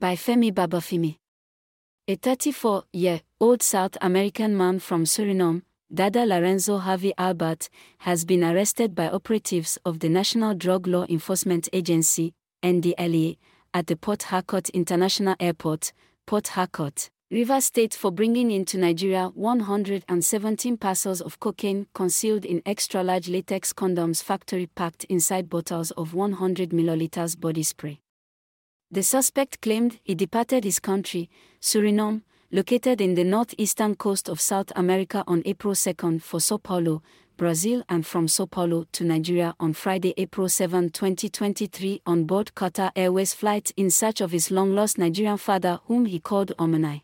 by Femi Babafemi. A 34 year old South American man from Suriname, Dadda Lorenzo Harvy Albert, has been arrested by operatives of the National Drug Law Enforcement Agency, NDLEA, at the Port Harcourt International Airport, Port Harcourt, Rivers State for bringing into Nigeria 117 parcels of cocaine concealed in extra large latex condoms factory packed inside bottles of 100 milliliters body spray. The suspect claimed he departed his country, Suriname, located in the northeastern coast of South America on April 2 for Sao Paulo, Brazil and from Sao Paulo to Nigeria on Friday, April 7, 2023 on board Qatar Airways flight in search of his long-lost Nigerian father whom he called Omanai.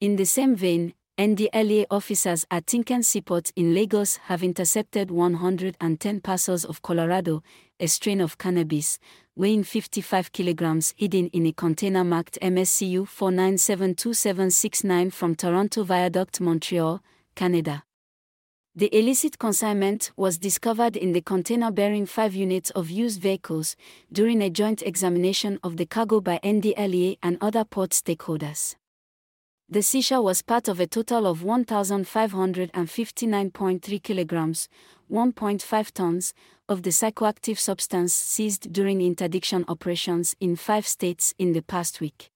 In the same vein, NDLEA officers at Tincan Seaport in Lagos have intercepted 110 parcels of Colorado, a strain of cannabis, weighing 55 kilograms hidden in a container marked MSCU 4972769 from Toronto Viaduct, Montreal, Canada. The illicit consignment was discovered in the container bearing five units of used vehicles during a joint examination of the cargo by NDLEA and other port stakeholders. The seizure was part of a total of 1,559.3 kilograms, 1.5 tons, of the psychoactive substance seized during interdiction operations in five states in the past week.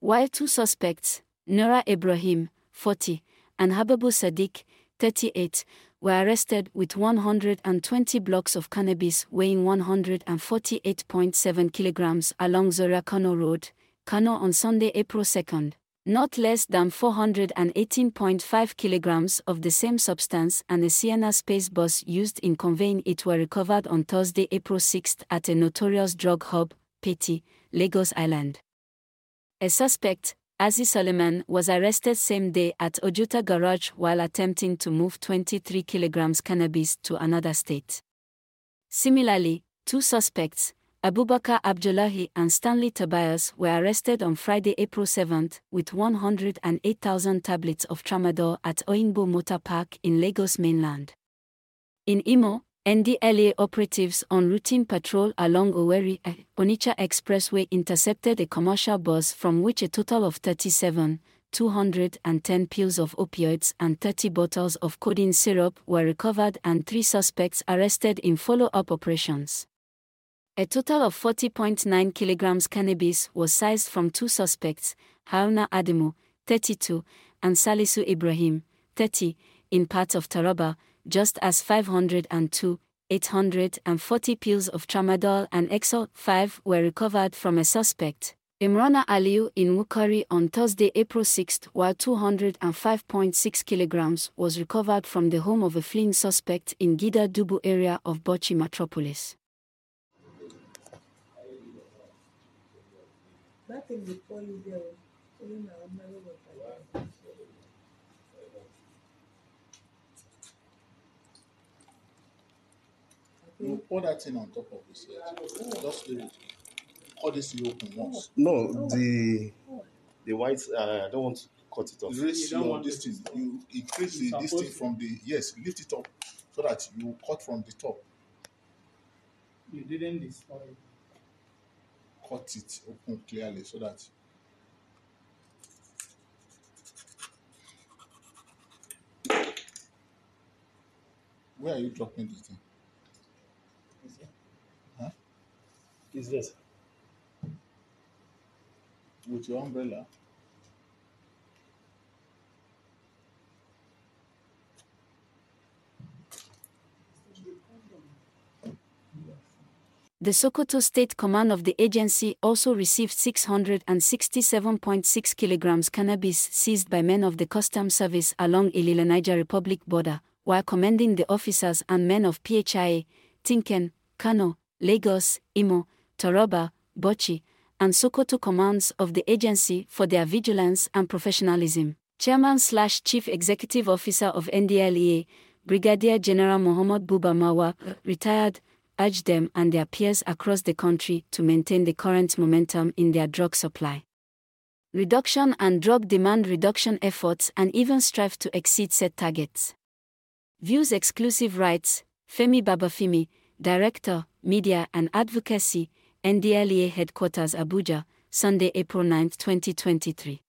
While two suspects, Nura Ibrahim, 40, and Hababu Sadiq, 38, were arrested with 120 blocks of cannabis weighing 148.7 kilograms along Zaria Kano Road, Kano on Sunday, April 2nd. Not less than 418.5 kilograms of the same substance and a Sienna space bus used in conveying it were recovered on Thursday, April 6 at a notorious drug hub, Petty, Lagos Island. A suspect, Aziz Suleiman, was arrested same day at Ojota Garage while attempting to move 23 kilograms cannabis to another state. Similarly, two suspects, Abubakar Abdullahi and Stanley Tobias were arrested on Friday, April 7, with 108,000 tablets of tramadol at Oyingbo Motor Park in Lagos mainland. In Imo, NDLEA operatives on routine patrol along Owerri Onitsha Expressway intercepted a commercial bus from which a total of 37, 210 pills of opioids and 30 bottles of codeine syrup were recovered and three suspects arrested in follow-up operations. A total of 40.9 kilograms cannabis was seized from two suspects, Haruna Ademo, 32, and Salisu Ibrahim, 30, in parts of Taraba, just as 502, 840 pills of tramadol and Exol 5 were recovered from a suspect. Imrana Aliu in Wukari on Thursday, April 6, while 205.6 kilograms was recovered from the home of a fleeing suspect in Gida Dubu area of Bauchi metropolis. That thing will call you there. Now I'm never going You pour that thing on top of this head. Just leave it. Cut this thing open once. No, the the white. Uh, I don't want to cut it off. Raise You your want this thing. You increase the this thing from the yes, lift it up so that you cut from the top. You didn't destroy it. Cut it open clearly so that where are you dropping this thing? Huh? Is this? With your umbrella? The Sokoto State Command of the agency also received 667.6 kilograms cannabis seized by men of the Customs Service along Illela Niger Republic border, while commending the officers and men of PHIA, Tincan, Kano, Lagos, Imo, Taraba, Bauchi, and Sokoto commands of the agency for their vigilance and professionalism. Chairman slash Chief Executive Officer of NDLEA, Brigadier General Muhammad Buba Marwa, retired, urged them and their peers across the country to maintain the current momentum in their drug supply. Reduction and drug demand reduction efforts and even strive to exceed set targets. Views exclusive rights, Femi Babafemi, Director, Media and Advocacy, NDLEA Headquarters Abuja, Sunday, April 9, 2023.